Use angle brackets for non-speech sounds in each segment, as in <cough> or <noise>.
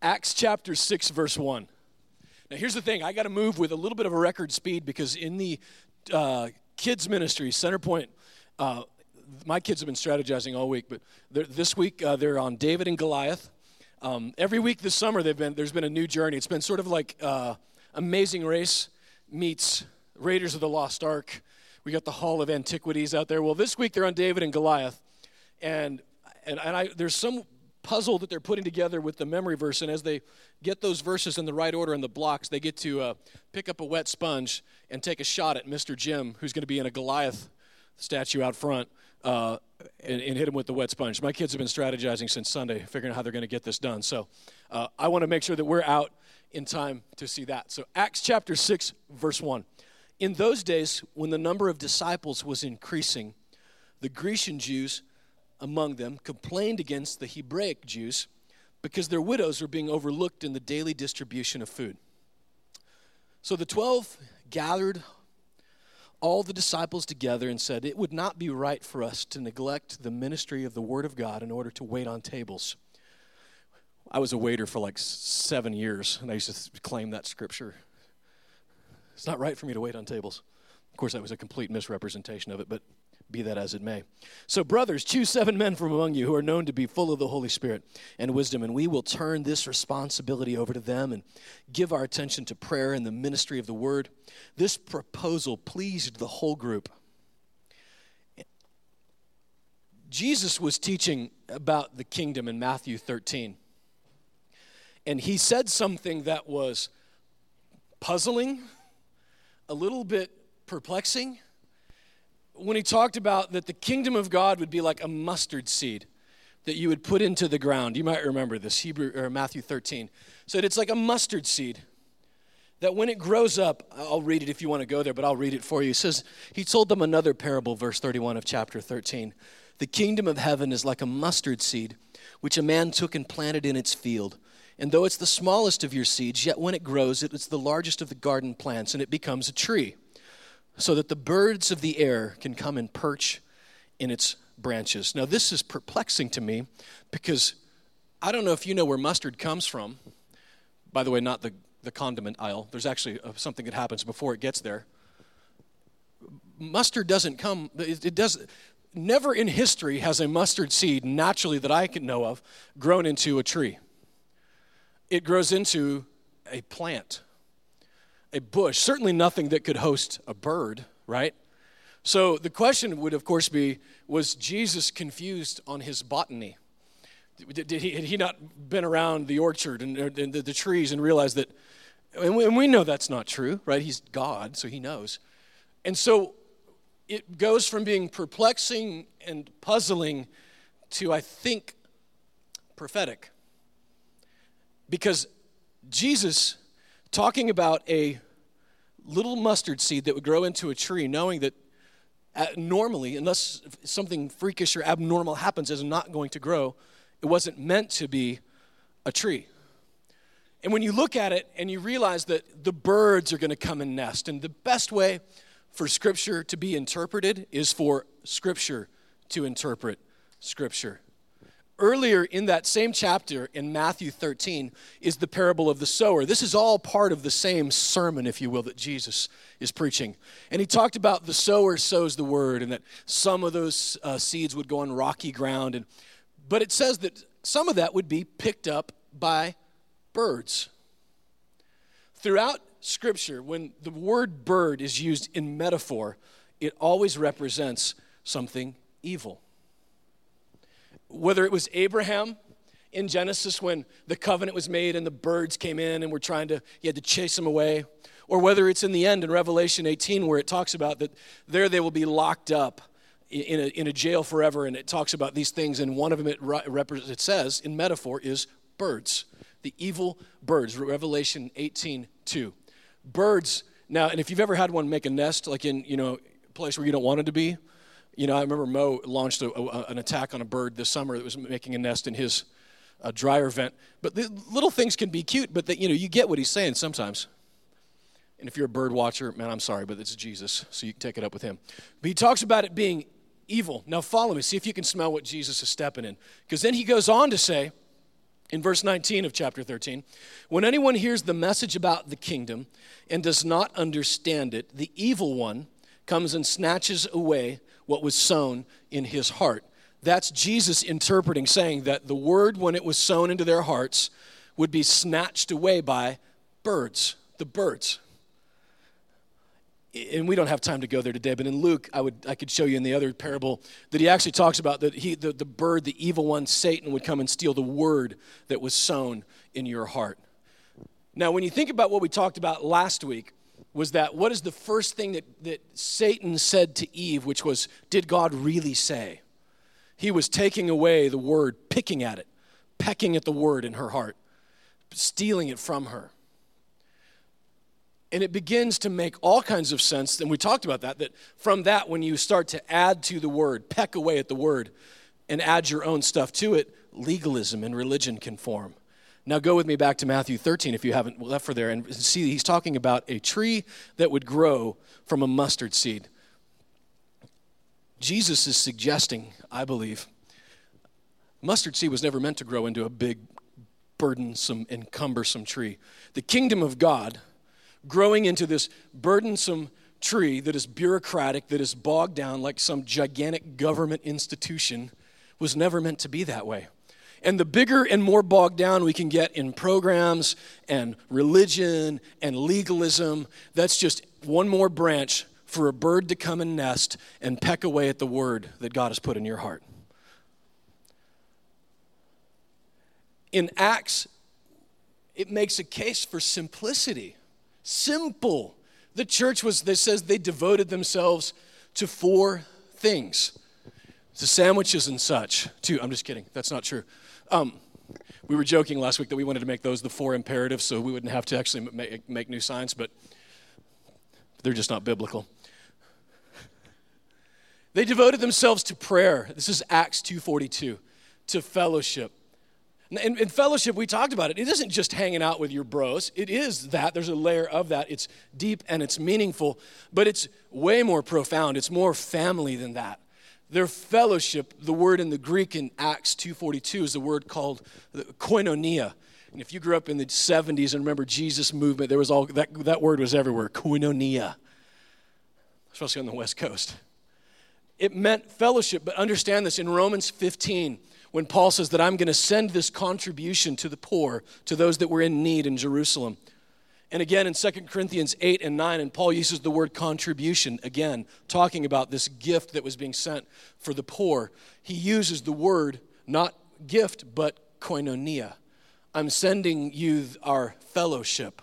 Acts chapter 6, verse 1. Now, here's the thing I got to move with a little bit of a record speed because in the uh, kids' ministry, Centerpoint, uh, my kids have been strategizing all week, but this week uh, they're on David and Goliath. Um, every week this summer, they've been, there's been a new journey. It's been sort of like uh, Amazing Race meets Raiders of the Lost Ark. We got the Hall of Antiquities out there. Well, this week they're on David and Goliath. And, and, and I, there's some puzzle that they're putting together with the memory verse. And as they get those verses in the right order in the blocks, they get to uh, pick up a wet sponge and take a shot at Mr. Jim, who's going to be in a Goliath statue out front, uh, and, and, hit him with the wet sponge. My kids have been strategizing since Sunday, figuring out how they're going to get this done. So uh, I want to make sure that we're out in time to see that. So Acts chapter 6, verse 1. In those days, when the number of disciples was increasing, the Grecian Jews among them complained against the Hebraic Jews because their widows were being overlooked in the daily distribution of food. So the twelve gathered all the disciples together and said, It would not be right for us to neglect the ministry of the Word of God in order to wait on tables. I was a waiter for like seven years, and I used to claim that scripture. It's not right for me to wait on tables. Of course, that was a complete misrepresentation of it, but be that as it may. So, brothers, choose seven men from among you who are known to be full of the Holy Spirit and wisdom, and we will turn this responsibility over to them and give our attention to prayer and the ministry of the word. This proposal pleased the whole group. Jesus was teaching about the kingdom in Matthew 13. And he said something that was puzzling, a little bit perplexing when he talked about that the kingdom of God would be like a mustard seed that you would put into the ground. You might remember this, Hebrew or Matthew 13. Said it's like a mustard seed that when it grows up, I'll read it if you want to go there, but I'll read it for you. He says, He told them another parable, verse 31 of chapter 13. The kingdom of heaven is like a mustard seed, which a man took and planted in its field. And though it's the smallest of your seeds, yet when it grows, it's the largest of the garden plants, and it becomes a tree so that the birds of the air can come and perch in its branches. Now, this is perplexing to me because I don't know if you know where mustard comes from. By the way, not the, the condiment aisle. There's actually uh, something that happens before it gets there. Mustard doesn't come, it, it does, never in history has a mustard seed, naturally that I can know of, grown into a tree. It grows into a plant a bush, certainly nothing that could host a bird, right? So the question would, of course, be was Jesus confused on his botany? Did, did he, had he not been around the orchard and, and the, the, trees and realized that? And we, and we know that's not true, right? He's God, so he knows. And so it goes from being perplexing and puzzling to, I think, prophetic. Because Jesus talking about a little mustard seed that would grow into a tree, knowing that uh, normally, unless something freakish or abnormal happens, is not going to grow. It wasn't meant to be a tree. And when you look at it and you realize that the birds are going to come and nest, and the best way for Scripture to be interpreted is for Scripture to interpret Scripture. Earlier in that same chapter in Matthew 13 is the parable of the sower. This is all part of the same sermon, if you will, that Jesus is preaching. And he talked about the sower sows the word and that some of those uh, seeds would go on rocky ground. And, but it says that some of that would be picked up by birds. Throughout Scripture, when the word bird is used in metaphor, it always represents something evil whether it was Abraham in Genesis when the covenant was made and the birds came in and were trying to, he had to chase them away, or whether it's in the end in Revelation 18 where it talks about that there they will be locked up in a, in a jail forever and it talks about these things and one of them it, it says in metaphor is birds the evil birds revelation 18 2 birds now and if you've ever had one make a nest like in you know a place where you don't want it to be you know, I remember Mo launched a, a, an attack on a bird this summer that was making a nest in his uh, dryer vent. But the little things can be cute, but that you know, you get what he's saying sometimes. And if you're a bird watcher, man, I'm sorry, but it's Jesus, so you can take it up with him. But he talks about it being evil. Now follow me, see if you can smell what Jesus is stepping in. Because then he goes on to say, In verse 19 of chapter 13, when anyone hears the message about the kingdom and does not understand it, the evil one comes and snatches away what was sown in his heart. That's Jesus interpreting, saying that the word, when it was sown into their hearts, would be snatched away by birds, the birds. And we don't have time to go there today, but in Luke, I, would, I could show you in the other parable that he actually talks about that he, the, the bird, the evil one, Satan, would come and steal the word that was sown in your heart. Now, when you think about what we talked about last week, was that what is the first thing that, that Satan said to Eve, which was, Did God really say? He was taking away the word, picking at it, pecking at the word in her heart, stealing it from her. And it begins to make all kinds of sense. And we talked about that, that from that, when you start to add to the word, peck away at the word, and add your own stuff to it, legalism and religion can form. Now, go with me back to Matthew 13 if you haven't left for there and see he's talking about a tree that would grow from a mustard seed. Jesus is suggesting, I believe, mustard seed was never meant to grow into a big, burdensome, and cumbersome tree. The kingdom of God growing into this burdensome tree that is bureaucratic, that is bogged down like some gigantic government institution, was never meant to be that way. And the bigger and more bogged down we can get in programs and religion and legalism, that's just one more branch for a bird to come and nest and peck away at the word that God has put in your heart. In Acts, it makes a case for simplicity. Simple. The church was, this says they devoted themselves to four things to sandwiches and such. To, I'm just kidding, that's not true. Um, we were joking last week that we wanted to make those the four imperatives so we wouldn't have to actually make, make new signs, but they're just not biblical. They devoted themselves to prayer. This is Acts 2:42, to fellowship. In, fellowship, we talked about it. It isn't just hanging out with your bros. It is that. There's a layer of that. It's deep and it's meaningful, but it's way more profound. It's more family than that. Their fellowship, the word in the Greek in Acts 2:42 is the word called koinonia. And if you grew up in the 70s and remember Jesus movement, there was all that, that word was everywhere, koinonia. Especially on the West Coast it meant fellowship. But understand this in Romans 15, when Paul says that I'm going to send this contribution to the poor, to those that were in need in Jerusalem. And again in 2 Corinthians 8 and 9, and Paul uses the word contribution again, talking about this gift that was being sent for the poor. He uses the word not gift, but koinonia. I'm sending you our fellowship.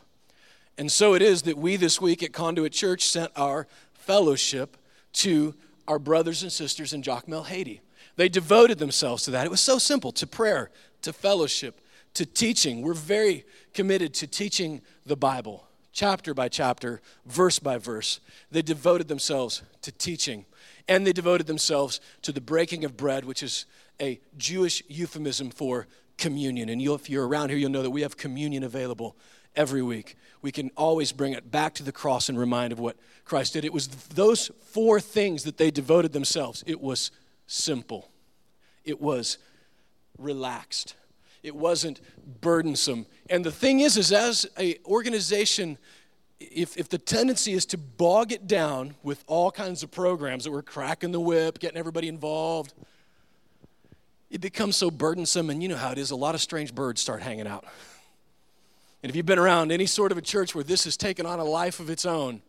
And so it is that we this week at Conduit Church sent our fellowship to our brothers and sisters in Jacmel, Haiti. They devoted themselves to that. It was so simple to prayer, to fellowship, to teaching. We're very committed to teaching the Bible, chapter by chapter, verse by verse. They devoted themselves to teaching. And they devoted themselves to the breaking of bread, which is a Jewish euphemism for communion. And if you're around here, you'll know that we have communion available every week. We can always bring it back to the cross and remind of what Christ did. It was those four things that they devoted themselves. It was simple. It was relaxed. It wasn't burdensome. And the thing is, is as a organization, if, if the tendency is to bog it down with all kinds of programs that we're cracking the whip, getting everybody involved, it becomes so burdensome. And you know how it is, a lot of strange birds start hanging out. And if you've been around any sort of a church where this has taken on a life of its own,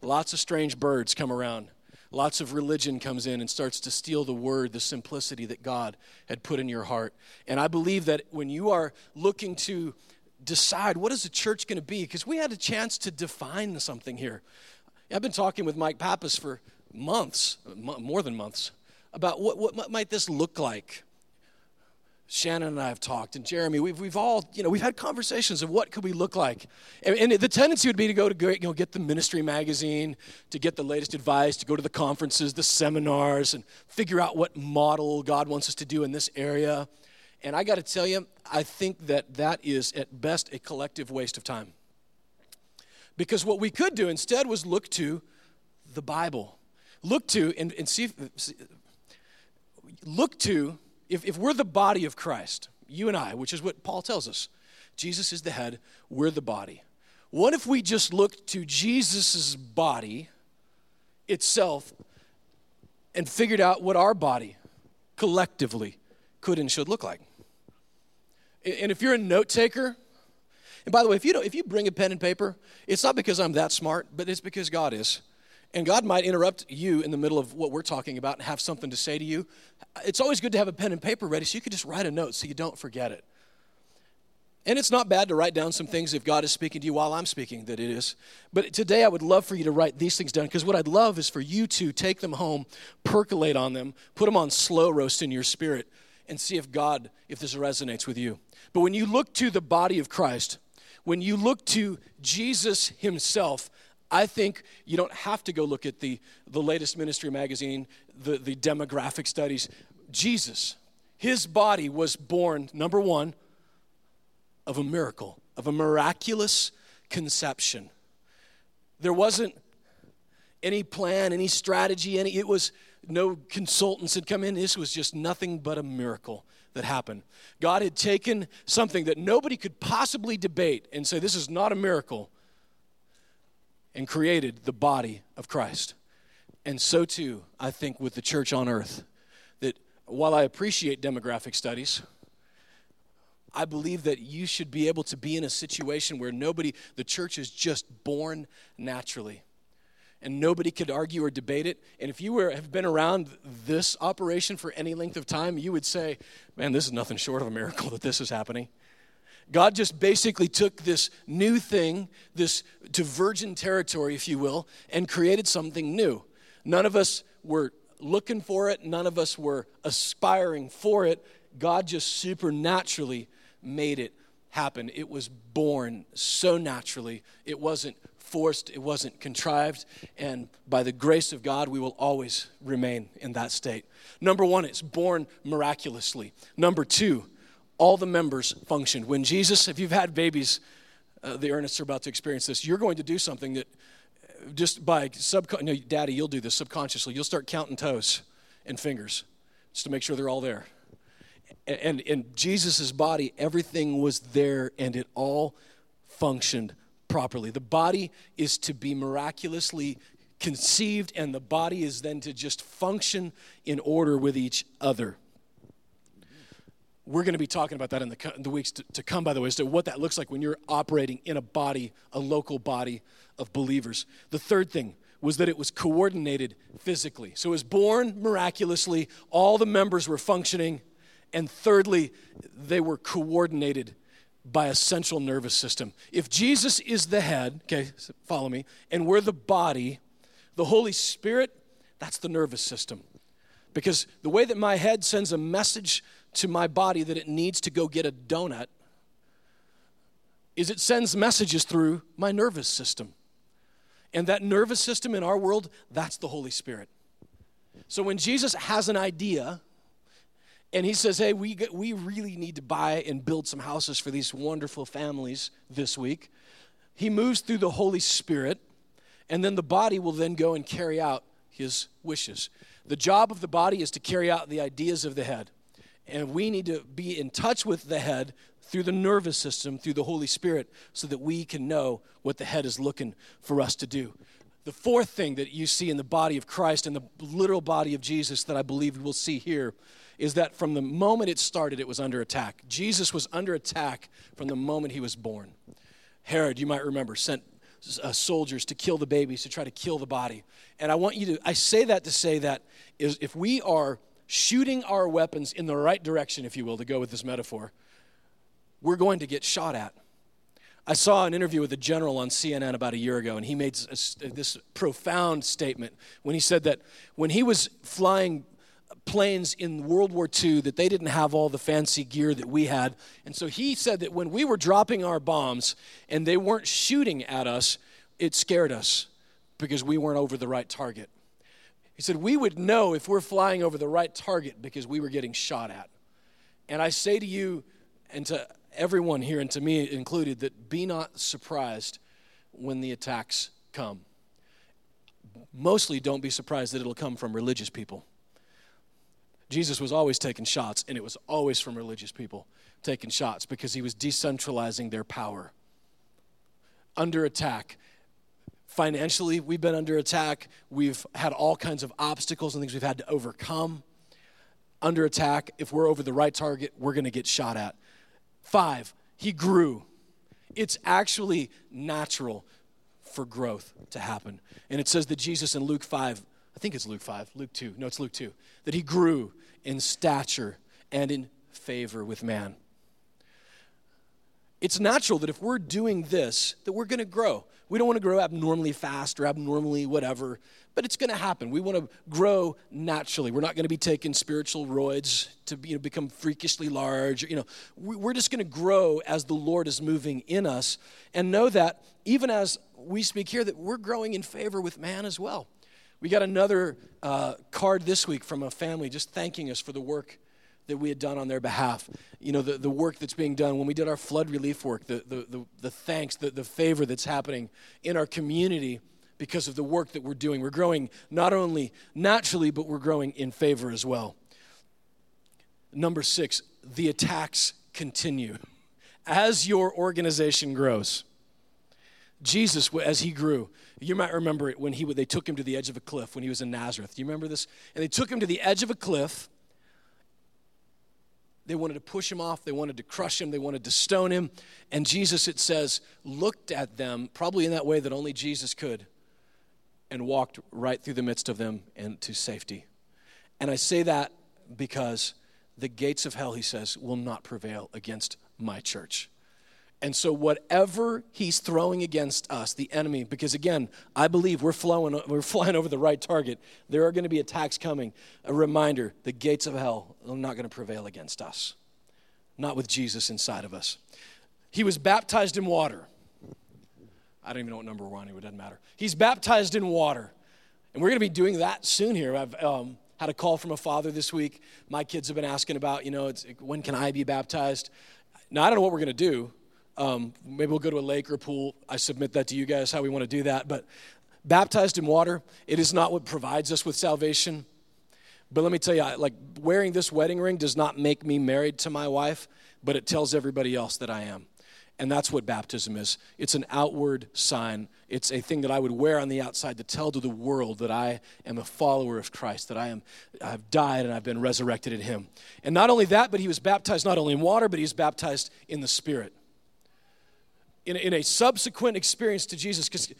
lots of strange birds come around. Lots of religion comes in and starts to steal the word, the simplicity that God had put in your heart. And I believe that when you are looking to decide what is the church going to be, because we had a chance to define something here. I've been talking with Mike Pappas for months, more than months, about what, what might this look like. Shannon and I have talked, and Jeremy, we've, we've all, you know, we've had conversations of what could we look like. And, and the tendency would be to go to, you know, get the ministry magazine, to get the latest advice, to go to the conferences, the seminars, and figure out what model God wants us to do in this area. And I got to tell you, I think that that is at best a collective waste of time. Because what we could do instead was look to the Bible. Look to, and, and see, look to if, if we're the body of Christ, you and I, which is what Paul tells us. Jesus is the head, we're the body. What if we just look to Jesus' body itself and figured out what our body collectively could and should look like? And if you're a note taker, and by the way, if you if you bring a pen and paper, it's not because I'm that smart, but it's because God is. And God might interrupt you in the middle of what we're talking about and have something to say to you. It's always good to have a pen and paper ready so you can just write a note so you don't forget it. And it's not bad to write down some things if God is speaking to you while I'm speaking, that it is. But today I would love for you to write these things down because what I'd love is for you to take them home, percolate on them, put them on slow roast in your spirit, and see if God, if this resonates with you. But when you look to the body of Christ, when you look to Jesus himself, I think you don't have to go look at the, the latest ministry magazine, the, the demographic studies. Jesus, his body was born, number one, of a miracle, of a miraculous conception. There wasn't any plan, any strategy, any, it was no consultants had come in. This was just nothing but a miracle that happened. God had taken something that nobody could possibly debate and say, This is not a miracle, and created the body of Christ. And so too, I think, with the church on earth, that while I appreciate demographic studies, I believe that you should be able to be in a situation where nobody, the church is just born naturally. And nobody could argue or debate it. And if you were, have been around this operation for any length of time, you would say, man, this is nothing short of a miracle that this is happening. God just basically took this new thing, this to virgin territory, if you will, and created something new. None of us were looking for it, none of us were aspiring for it. God just supernaturally made it happen. It was born so naturally. It wasn't forced, it wasn't contrived, and by the grace of God, we will always remain in that state. Number one, it's born miraculously. Number two, all the members functioned. When Jesus, if you've had babies, uh, the Ernests are about to experience this, you're going to do something that just by subconscious, no, daddy, you'll do this subconsciously. You'll start counting toes and fingers just to make sure they're all there. And in Jesus' body, everything was there and it all functioned properly. The body is to be miraculously conceived, and the body is then to just function in order with each other. We're going to be talking about that in the, the weeks to, to, come, by the way, as to what that looks like when you're operating in a body, a local body of believers. The third thing was that it was coordinated physically. So it was born miraculously, all the members were functioning, and thirdly, they were coordinated by a central nervous system. If Jesus is the head, okay, follow me, and we're the body, the Holy Spirit, that's the nervous system. Because the way that my head sends a message to my body that it needs to go get a donut is it sends messages through my nervous system. And that nervous system in our world, that's the Holy Spirit. So when Jesus has an idea, and he says, Hey, we, we really need to buy and build some houses for these wonderful families this week. He moves through the Holy Spirit, and then the body will then go and carry out his wishes. The job of the body is to carry out the ideas of the head. And we need to be in touch with the head through the nervous system, through the Holy Spirit, so that we can know what the head is looking for us to do. The fourth thing that you see in the body of Christ and the literal body of Jesus that I believe we'll see here is that from the moment it started, it was under attack. Jesus was under attack from the moment he was born. Herod, you might remember, sent uh, soldiers to kill the babies, to try to kill the body. And I want you to, I say that to say that is if we are shooting our weapons in the right direction, if you will, to go with this metaphor, we're going to get shot at. I saw an interview with a general on CNN about a year ago, and he made this profound statement when he said that when he was flying planes in World War II that they didn't have all the fancy gear that we had. And so he said that when we were dropping our bombs and they weren't shooting at us, it scared us because we weren't over the right target. He said, We would know if we're flying over the right target because we were getting shot at. And I say to you and to everyone here, and to me included, that be not surprised when the attacks come. Mostly don't be surprised that it'll come from religious people. Jesus was always taking shots, and it was always from religious people taking shots because he was decentralizing their power. Under attack. Financially, we've been under attack. We've had all kinds of obstacles and things we've had to overcome. Under attack, if we're over the right target, we're going to get shot at. Five, he grew. It's actually natural for growth to happen. And it says that Jesus in Luke 5, I think it's Luke 5, Luke 2, no, it's Luke 2, that he grew in stature and in favor with man. It's natural that if we're doing this, that we're going to grow. We don't want to grow abnormally fast or abnormally whatever, but it's going to happen. We want to grow naturally. We're not going to be taking spiritual roids to you know, become freakishly large. You know, we're just going to grow as the Lord is moving in us, and know that even as we speak here, that we're growing in favor with man as well. We got another uh, card this week from a family just thanking us for the work that we had done on their behalf. You know, the, the work that's being done when we did our flood relief work, the, the, the, the thanks, the, the favor that's happening in our community because of the work that we're doing. We're growing not only naturally, but we're growing in favor as well. Number six, the attacks continue. As your organization grows, Jesus, as he grew, you might remember it when he, they took him to the edge of a cliff when he was in Nazareth. Do you remember this? And they took him to the edge of a cliff they wanted to push him off. They wanted to crush him. They wanted to stone him. And Jesus, it says, looked at them, probably in that way that only Jesus could, and walked right through the midst of them and to safety. And I say that because the gates of hell, he says, will not prevail against my church. And so, whatever he's throwing against us, the enemy, because again, I believe we're, flowing, <laughs> we're flying over the right target. There are going to be attacks coming. A reminder the gates of hell are not going to prevail against us, not with Jesus inside of us. He was baptized in water. I don't even know what number we're on it doesn't matter. He's baptized in water. And we're going to be doing that soon here. I've um, had a call from a father this week. My kids have been asking about, you know, when can I be baptized? Now, I don't know what we're going to do um, maybe we'll go to a lake or a pool. I submit that to you guys how we want to do that. But baptized in water, it is not what provides us with salvation. But let me tell you, like wearing this wedding ring does not make me married to my wife, but it tells everybody else that I am. And that's what baptism is. It's an outward sign. It's a thing that I would wear on the outside to tell to the world that I am a follower of Christ, that I am I've died and I've been resurrected in him. And not only that, but he was baptized not only in water, but he was baptized in the Spirit in, in a subsequent experience to Jesus, because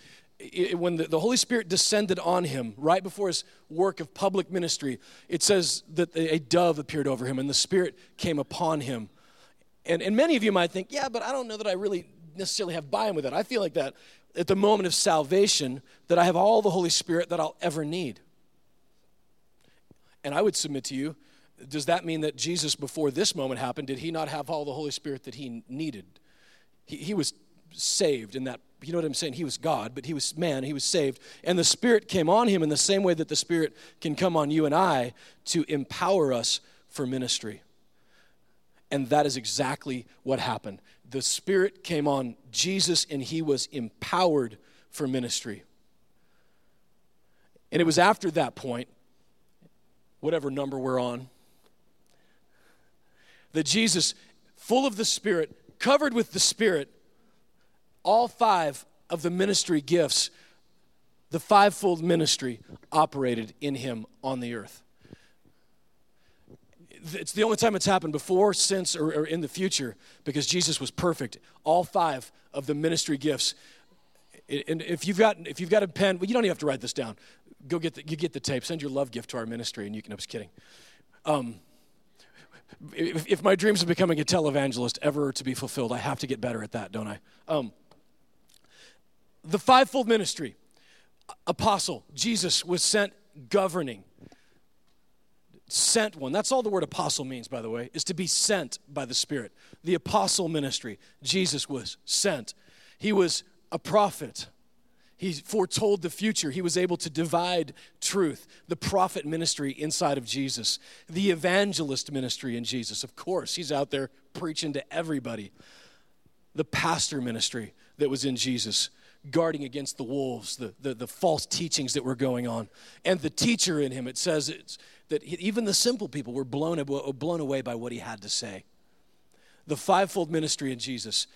when the, the, Holy Spirit descended on him right before his work of public ministry, it says that a dove appeared over him and the Spirit came upon him. And, and many of you might think, yeah, but I don't know that I really necessarily have buy in with it. I feel like that at the moment of salvation, that I have all the Holy Spirit that I'll ever need. And I would submit to you, does that mean that Jesus, before this moment happened, did he not have all the Holy Spirit that he needed? He, he was saved in that you know what I'm saying? He was God, but he was man, he was saved. And the Spirit came on him in the same way that the Spirit can come on you and I to empower us for ministry. And that is exactly what happened. The Spirit came on Jesus and he was empowered for ministry. And it was after that point, whatever number we're on, that Jesus, full of the Spirit, covered with the Spirit, all five of the ministry gifts, the fivefold ministry, operated in him on the earth. It's the only time it's happened before, since, or, or in the future because Jesus was perfect. All five of the ministry gifts. And if you've got if you've got a pen, well, you don't even have to write this down. Go get the, you get the tape. Send your love gift to our ministry, and you can. I was kidding. Um, if, if, my dreams of becoming a televangelist ever to be fulfilled, I have to get better at that, don't I? Um, the fivefold ministry apostle, Jesus was sent governing. Sent one. That's all the word apostle means, by the way, is to be sent by the Spirit. The apostle ministry, Jesus was sent. He was a prophet. He foretold the future. He was able to divide truth. The prophet ministry inside of Jesus. The evangelist ministry in Jesus. Of course, he's out there preaching to everybody. The pastor ministry that was in Jesus guarding against the wolves, the, the, the, false teachings that were going on. And the teacher in him, it says that even the simple people were blown, uh, blown away by what he had to say. the fivefold ministry in Jesus.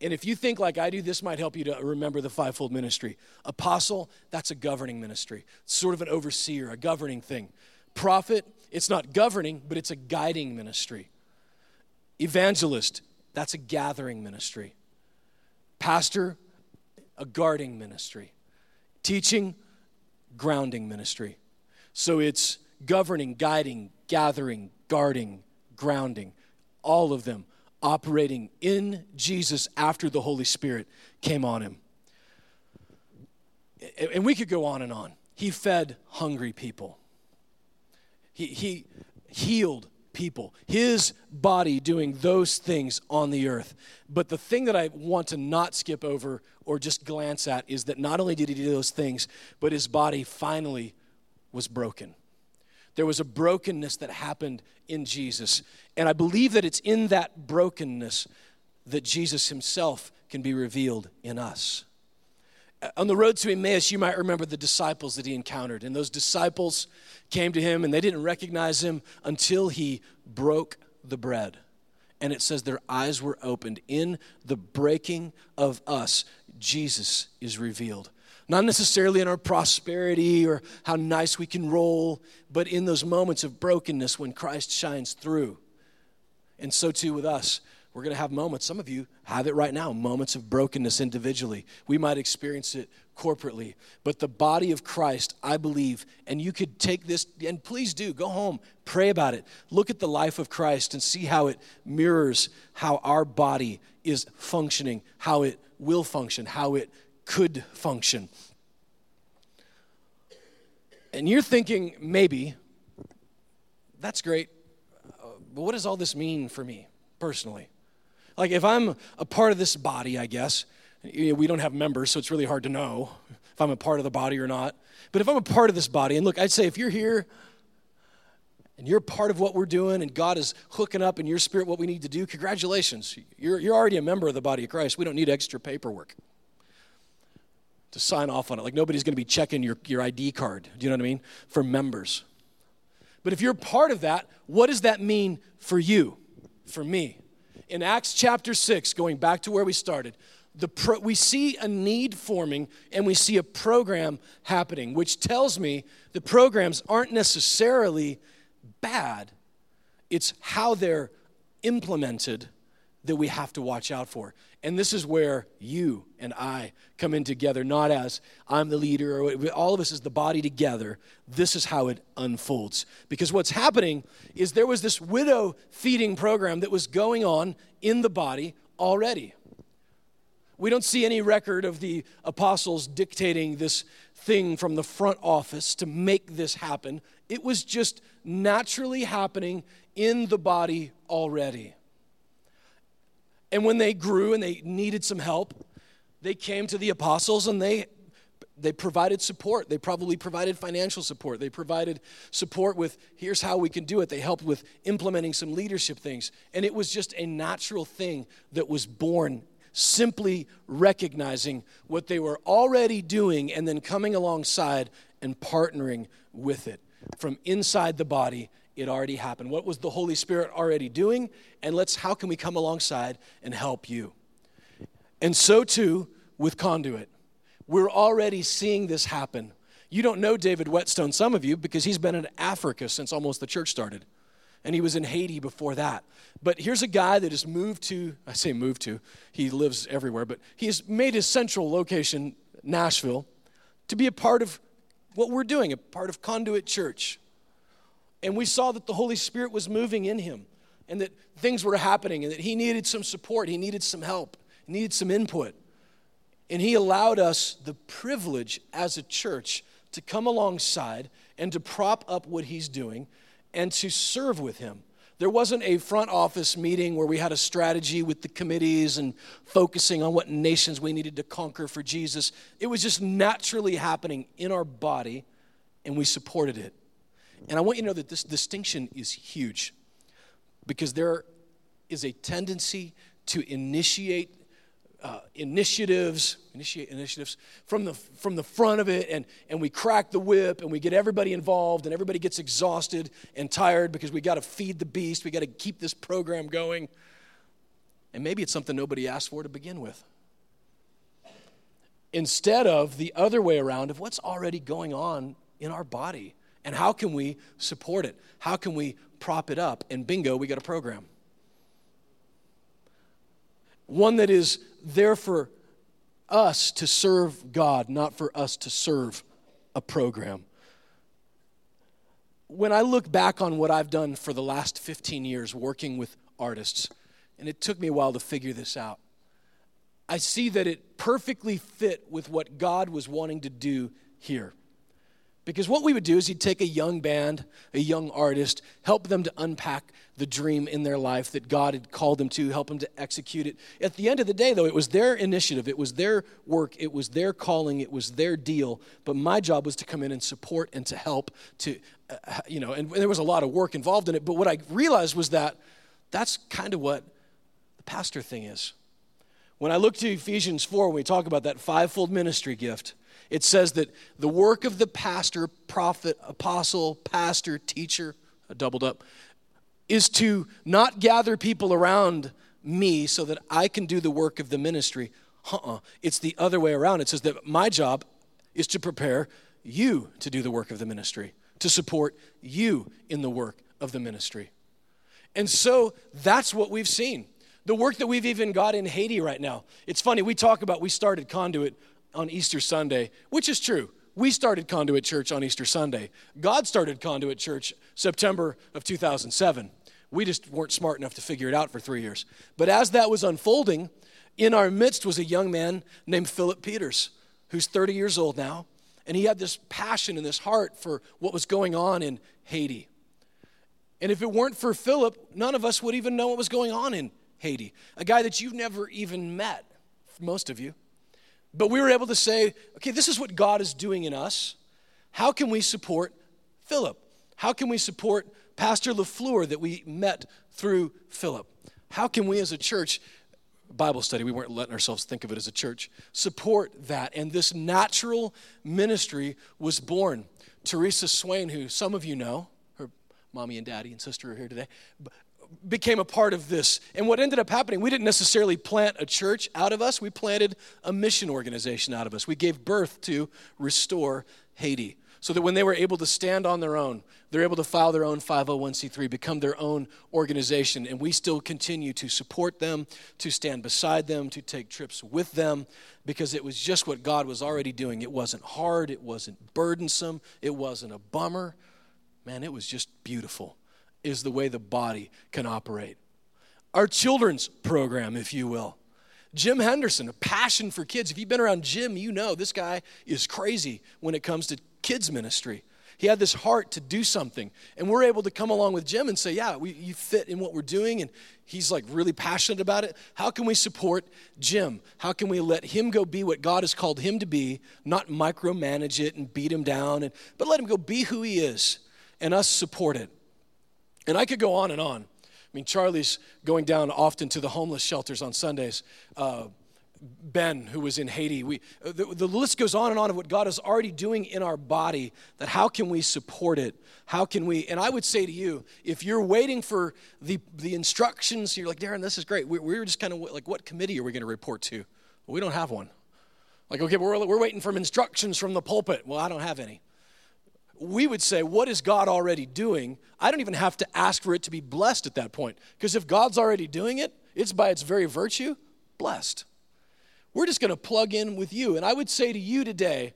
And if you think like I do, this might help you to remember the fivefold ministry. Apostle, that's a governing ministry, it's sort of an overseer, a governing thing. Prophet, it's not governing, but it's a guiding ministry. Evangelist, that's a gathering ministry. Pastor, a guarding ministry. Teaching, grounding ministry. So it's governing, guiding, gathering, guarding, grounding, all of them operating in Jesus after the Holy Spirit came on him. And we could go on and on. He fed hungry people, he, he healed people, his body doing those things on the earth. But the thing that I want to not skip over or just glance at is that not only did he do those things, but his body finally was broken. There was a brokenness that happened in Jesus. And I believe that it's in that brokenness that Jesus himself can be revealed in us. Uh, on the road to Emmaus, you might remember the disciples that he encountered. And those disciples came to him and they didn't recognize him until he broke the bread. And it says their eyes were opened. In the breaking of us, Jesus is revealed. Not necessarily in our prosperity or how nice we can roll, but in those moments of brokenness when Christ shines through. And so too with us. We're going to have moments, some of you have it right now, moments of brokenness individually. We might experience it corporately. But the body of Christ, I believe, and you could take this, and please do, go home, pray about it. Look at the life of Christ and see how it mirrors how our body is functioning, how it will function, how it could function. And you're thinking, maybe, that's great, uh, but what does all this mean for me personally? Like, if I'm a part of this body, I guess, we don't have members, so it's really hard to know if I'm a part of the body or not. But if I'm a part of this body, and look, I'd say if you're here and you're part of what we're doing and God is hooking up in your spirit what we need to do, congratulations. You're, you're already a member of the body of Christ. We don't need extra paperwork to sign off on it. Like nobody's going to be checking your, your ID card. Do you know what I mean? For members. But if you're part of that, what does that mean for you, for me? In Acts chapter 6, going back to where we started, the pro, we see a need forming and we see a program happening, which tells me the programs aren't necessarily bad, it's how they're implemented that we have to watch out for. And this is where you and I come in together, not as I'm the leader, or all of us as the body together. This is how it unfolds. Because what's happening is there was this widow feeding program that was going on in the body already. We don't see any record of the apostles dictating this thing from the front office to make this happen. It was just naturally happening in the body already. And when they grew and they needed some help, they came to the apostles and they they provided support. They probably provided financial support. They provided support with here's how we can do it. They helped with implementing some leadership things. And it was just a natural thing that was born simply recognizing what they were already doing and then coming alongside and partnering with it from inside the body it already happened. What was the Holy Spirit already doing? And let's, how can we come alongside and help you? And so too with Conduit. We're already seeing this happen. You don't know David Whetstone, some of you, because he's been in Africa since almost the church started. And he was in Haiti before that. But here's a guy that has moved to, I say moved to, he lives everywhere, but he has made his central location, Nashville, to be a part of what we're doing, a part of Conduit Church. And we saw that the Holy Spirit was moving in him and that things were happening and that he needed some support, he needed some help, he needed some input. And he allowed us the privilege as a church to come alongside and to prop up what he's doing and to serve with him. There wasn't a front office meeting where we had a strategy with the committees and focusing on what nations we needed to conquer for Jesus. It was just naturally happening in our body, and we supported it. And I want you to know that this distinction is huge because there is a tendency to initiate uh, initiatives, initiate initiatives from the from the front of it, and and we crack the whip, and we get everybody involved, and everybody gets exhausted and tired because we got to feed the beast, we got to keep this program going. And maybe it's something nobody asked for to begin with. Instead of the other way around of what's already going on in our body and how can we support it? How can we prop it up? And bingo, we got a program. One that is there for us to serve God, not for us to serve a program. When I look back on what I've done for the last 15 years working with artists, and it took me a while to figure this out, I see that it perfectly fit with what God was wanting to do here. Because what we would do is he'd take a young band, a young artist, help them to unpack the dream in their life that God had called them to, help them to execute it. At the end of the day, though, it was their initiative, it was their work, it was their calling, it was their deal. But my job was to come in and support and to help to, uh, you know, and there was a lot of work involved in it. But what I realized was that that's kind of what the pastor thing is. When I look to Ephesians 4, when we talk about that fivefold ministry gift, it says that the work of the pastor, prophet, apostle, pastor, teacher, doubled up, is to not gather people around me so that I can do the work of the ministry. Uh-uh. It's the other way around. It says that my job is to prepare you to do the work of the ministry, to support you in the work of the ministry. And so that's what we've seen. The work that we've even got in Haiti right now. It's funny, we talk about we started Conduit on Easter Sunday, which is true. We started Conduit Church on Easter Sunday. God started Conduit Church September of 2007. We just weren't smart enough to figure it out for three years. But as that was unfolding, in our midst was a young man named Philip Peters, who's 30 years old now. And he had this passion and this heart for what was going on in Haiti. And if it weren't for Philip, none of us would even know what was going on in Haiti. A guy that you've never even met, most of you. But we were able to say, okay, this is what God is doing in us. How can we support Philip? How can we support Pastor LaFleur that we met through Philip? How can we as a church, Bible study, we weren't letting ourselves think of it as a church, support that? And this natural ministry was born. Teresa Swain, who some of you know, her mommy and daddy and sister are here today, became a part of this. And what ended up happening, we didn't necessarily plant a church out of us, we planted a mission organization out of us. We gave birth to Restore Haiti. So that when they were able to stand on their own, they're able to file their own 501c3, become their own organization, and we still continue to support them, to stand beside them, to take trips with them, because it was just what God was already doing. It wasn't hard, it wasn't burdensome, it wasn't a bummer. Man, it was just beautiful is the way the body can operate. Our children's program, if you will. Jim Henderson, a passion for kids. If you've been around Jim, you know this guy is crazy when it comes to kids' ministry. He had this heart to do something. And we're able to come along with Jim and say, Yeah, we, you fit in what we're doing. And he's like really passionate about it. How can we support Jim? How can we let him go be what God has called him to be, not micromanage it and beat him down, and, but let him go be who he is and us support it? And I could go on and on. I mean, Charlie's going down often to the homeless shelters on Sundays. Uh, ben, who was in Haiti. We, uh, the, the, list goes on and on of what God is already doing in our body, that how can we support it? How can we? And I would say to you, if you're waiting for the, the instructions, you're like, Darren, this is great. We, we're just kind of like, what committee are we going to report to? Well, we don't have one. Like, okay, we're, we're waiting for instructions from the pulpit. Well, I don't have any we would say, What is God already doing? I don't even have to ask for it to be blessed at that point. Because if God's already doing it, it's by its very virtue blessed. We're just going to plug in with you. And I would say to you today,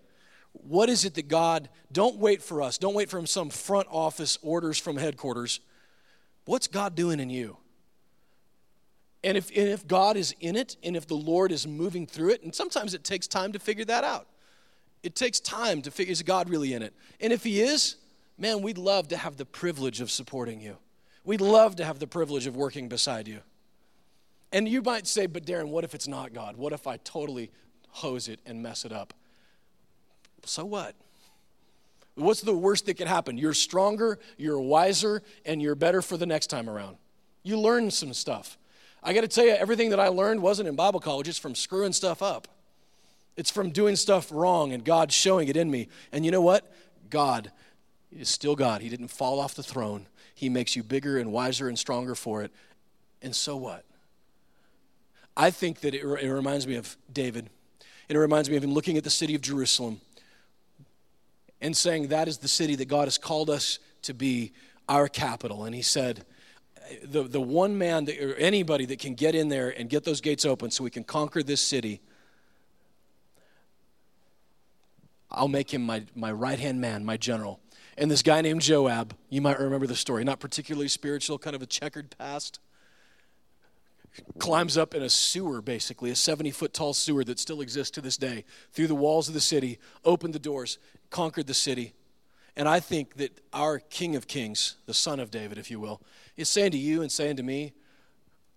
what is it that God, don't wait for us, don't wait for some front office orders from headquarters. What's God doing in you? And if, and if God is in it, and if the Lord is moving through it, and sometimes it takes time to figure that out. It takes time to figure, is God really in it? And if He is, man, we'd love to have the privilege of supporting you. We'd love to have the privilege of working beside you. And you might say, but Darren, what if it's not God? What if I totally hose it and mess it up? So what? What's the worst that could happen? You're stronger, you're wiser, and you're better for the next time around. You learn some stuff. I got to tell you, everything that I learned wasn't in Bible college, it's from screwing stuff up. It's from doing stuff wrong and God showing it in me. And you know what? God is still God. He didn't fall off the throne. He makes you bigger and wiser and stronger for it. And so what? I think that it, it reminds me of David. And It reminds me of him looking at the city of Jerusalem and saying, That is the city that God has called us to be our capital. And he said, the, the one man that, or anybody that can get in there and get those gates open so we can conquer this city, I'll make him my, my right hand man, my general. And this guy named Joab, you might remember the story, not particularly spiritual, kind of a checkered past, climbs up in a sewer, basically, a 70 foot tall sewer that still exists to this day, through the walls of the city, opened the doors, conquered the city. And I think that our King of Kings, the Son of David, if you will, is saying to you and saying to me,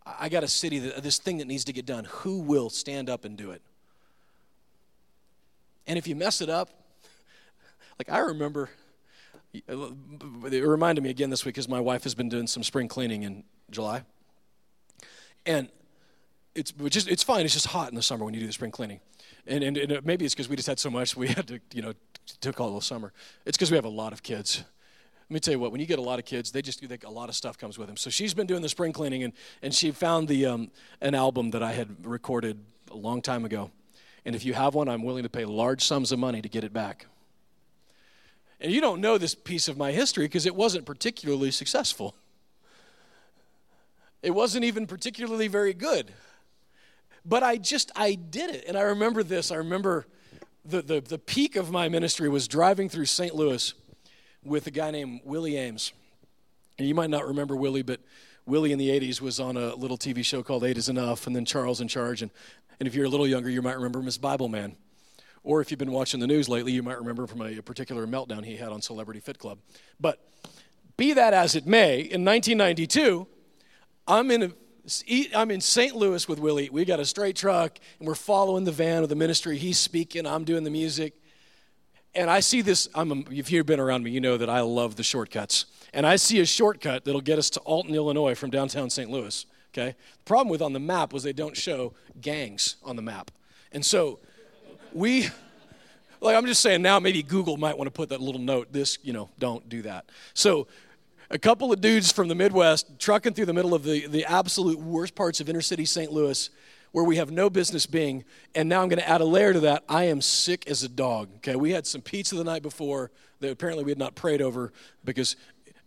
I got a city, that, this thing that needs to get done. Who will stand up and do it? And if you mess it up, <laughs> like I remember, it reminded me again this week because my wife has been doing some spring cleaning in July. And it's, just, it's fine, it's just hot in the summer when you do the spring cleaning. And, and, and maybe it's because we just had so much we <laughs> had to, you know, took all the summer. It's because we have a lot of kids. Let me tell you what, when you get a lot of kids, they just, they, a lot of stuff comes with them. So she's been doing the spring cleaning, and, and she found the, um, an album that I had recorded a long time ago. And if you have one, I'm willing to pay large sums of money to get it back. And you don't know this piece of my history because it wasn't particularly successful. It wasn't even particularly very good. But I just, I did it. And I remember this. I remember the, the, the peak of my ministry was driving through St. Louis with a guy named Willie Ames. And you might not remember Willie, but Willie in the 80s was on a little TV show called Eight is Enough, and then Charles in Charge. And, and if you're a little younger, you might remember Miss Bible Man. Or if you've been watching the news lately, you might remember from a, particular meltdown he had on Celebrity Fit Club. But be that as it may, in 1992, I'm in a I'm in St. Louis with Willie. We got a straight truck, and we're following the van of the ministry. He's speaking, I'm doing the music. And I see this. I'm a, if you've been around me, you know that I love the shortcuts. And I see a shortcut that'll get us to Alton, Illinois from downtown St. Louis. Okay? The problem with on the map was they don't show gangs on the map. And so we, like I'm just saying now, maybe Google might want to put that little note this, you know, don't do that. So a couple of dudes from the Midwest trucking through the middle of the, the absolute worst parts of inner city St. Louis where we have no business being. And now I'm going to add a layer to that. I am sick as a dog. Okay, we had some pizza the night before that apparently we had not prayed over because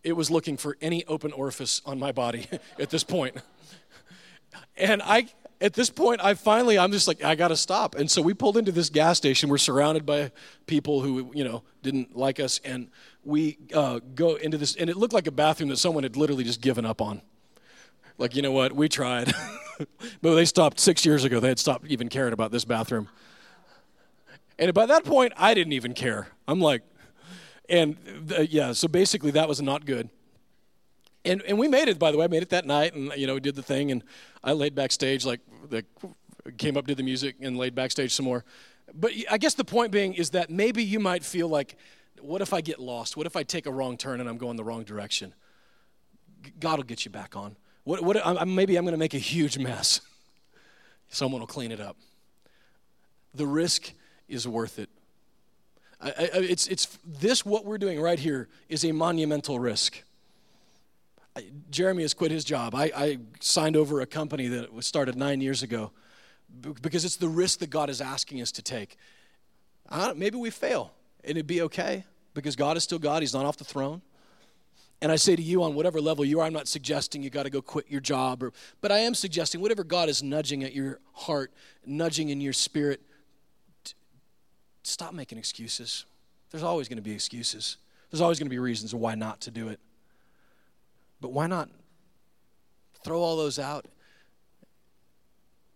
it was looking for any open orifice on my body <laughs> at this point. And I, at this point, I finally, I'm just like, I got to stop. And so we pulled into this gas station. We're surrounded by people who, you know, didn't like us. And we uh, go into this, and it looked like a bathroom that someone had literally just given up on. Like, you know what? We tried. <laughs> but they stopped six years ago. They had stopped even caring about this bathroom. And by that point, I didn't even care. I'm like, and uh, yeah, so basically that was not good. And, and we made it, by the way. I made it that night and, you know, we did the thing. And I laid backstage, like, the, came up, did the music, and laid backstage some more. But I guess the point being is that maybe you might feel like, what if I get lost? What if I take a wrong turn and I'm going the wrong direction? God will get you back on. What, what, I, maybe I'm going to make a huge mess. <laughs> Someone will clean it up. The risk is worth it. I, I, it's, it's this, what we're doing right here, is a monumental risk. Jeremy has quit his job. I, I signed over a company that was started nine years ago because it's the risk that God is asking us to take. maybe we fail, and it'd be okay because God is still God. He's not off the throne. And I say to you, on whatever level you are, I'm not suggesting you got to go quit your job, or, but I am suggesting whatever God is nudging at your heart, nudging in your spirit, stop making excuses. There's always going to be excuses. There's always going to be reasons why not to do it. But why not throw all those out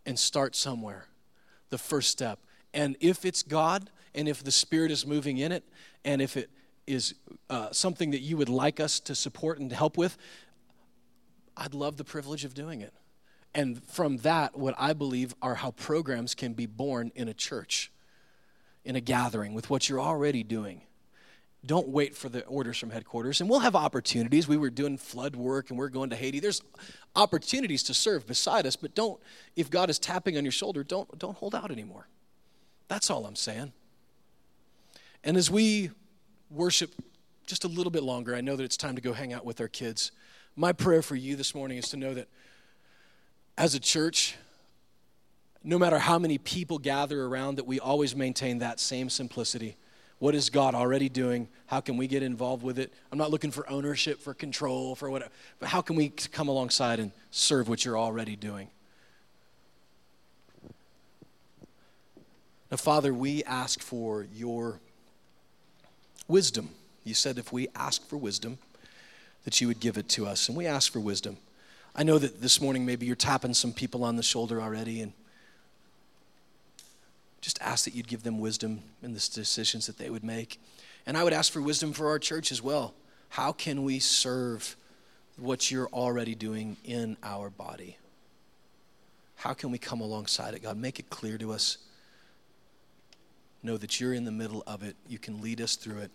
and start somewhere? The first step. And if it's God, and if the Spirit is moving in it, and if it is uh, something that you would like us to support and help with, I'd love the privilege of doing it. And from that, what I believe are how programs can be born in a church, in a gathering, with what you're already doing. Don't wait for the orders from headquarters. And we'll have opportunities. We were doing flood work and we're going to Haiti. There's opportunities to serve beside us, but don't, if God is tapping on your shoulder, don't, don't hold out anymore. That's all I'm saying. And as we worship just a little bit longer, I know that it's time to go hang out with our kids. My prayer for you this morning is to know that as a church, no matter how many people gather around, that we always maintain that same simplicity. What is God already doing? How can we get involved with it? I'm not looking for ownership, for control, for whatever, but how can we come alongside and serve what you're already doing? Now, Father, we ask for your wisdom. You said if we ask for wisdom, that you would give it to us. And we ask for wisdom. I know that this morning maybe you're tapping some people on the shoulder already and just ask that you'd give them wisdom in the decisions that they would make. And I would ask for wisdom for our church as well. How can we serve what you're already doing in our body? How can we come alongside it, God? Make it clear to us. Know that you're in the middle of it. You can lead us through it.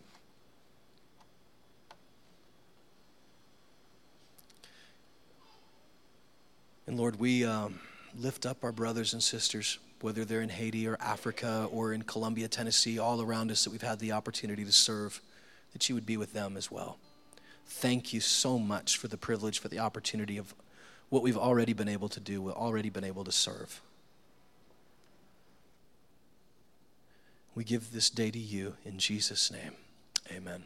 And Lord, we um, lift up our brothers and sisters, whether they're in Haiti or Africa or in Columbia, Tennessee, all around us that we've had the opportunity to serve, that you would be with them as well. Thank you so much for the privilege, for the opportunity of what we've already been able to do, we've already been able to serve. We give this day to you in Jesus' name. Amen.